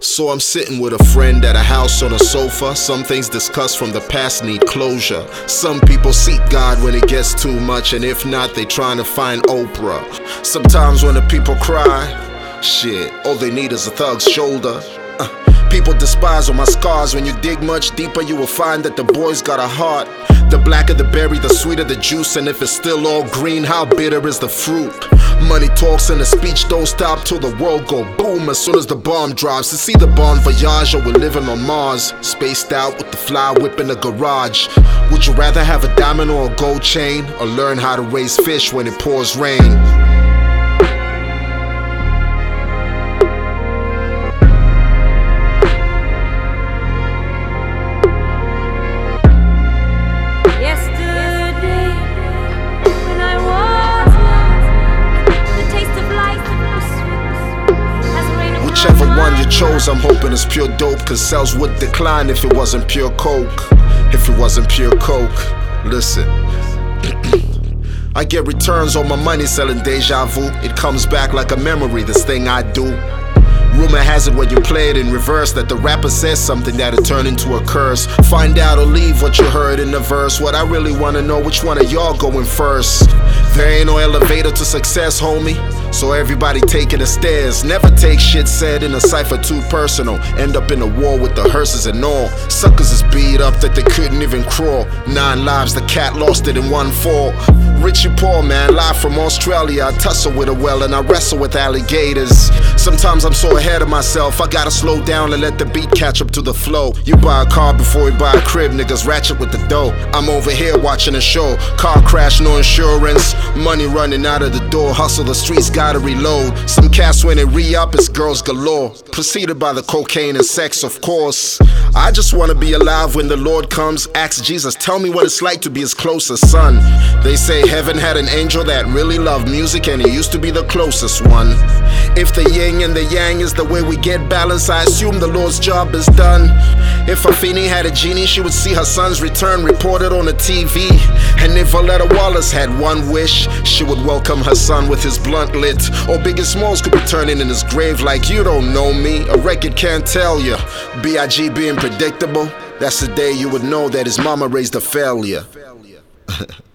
So I'm sitting with a friend at a house on a sofa. Some things discussed from the past need closure. Some people seek God when it gets too much, and if not, they trying to find Oprah. Sometimes when the people cry, shit, all they need is a thug's shoulder. Uh, people despise all my scars. When you dig much deeper, you will find that the boy's got a heart. The blacker the berry, the sweeter the juice, and if it's still all green, how bitter is the fruit? Money talks and the speech don't stop till the world go boom as soon as the bomb drops. To see the bon voyage or we're living on Mars, spaced out with the fly whip in the garage. Would you rather have a diamond or a gold chain, or learn how to raise fish when it pours rain? Whichever one you chose, I'm hoping it's pure dope. Cause sales would decline if it wasn't pure coke. If it wasn't pure coke. Listen. I get returns on my money selling deja vu. It comes back like a memory, this thing I do. Rumor has it when you play it in reverse that the rapper says something that'll turn into a curse. Find out or leave what you heard in the verse. What I really wanna know, which one of y'all going first? There ain't no elevator to success, homie. So everybody taking the stairs. Never take shit said in a cipher too personal. End up in a war with the hearses and all. Suckers is beat up that they couldn't even crawl. Nine lives, the cat lost it in one fall. RichiePaul man, live from Australia. I tussle with a well and I wrestle with alligators. Sometimes I'm so ahead of myself, I gotta slow down and let the beat catch up to the flow. You buy a car before you buy a crib, niggas ratchet with the dough. I'm over here watching a show. Car crash, no insurance. Money running out of the door. Hustle the streets, gotta reload. Some cats when they re up, it's girls galore. Preceded by the cocaine and sex, of course. I just wanna be alive when the Lord comes. Ask Jesus, tell me what it's like to be his closest son. They say heaven had an angel that really loved music and he used to be the closest one. If the yin and the yang is the way we get balance, I assume the Lord's job is done. If Afeni had a genie, she would see her son's return reported on the TV. And if Voletta Wallace had one wish, she would welcome her son with his blunt Or Biggie Smalls could be turning in his grave like you don't know me. A record can't tell you. B.I.G. being predictable, that's the day you would know that his mama raised a failure.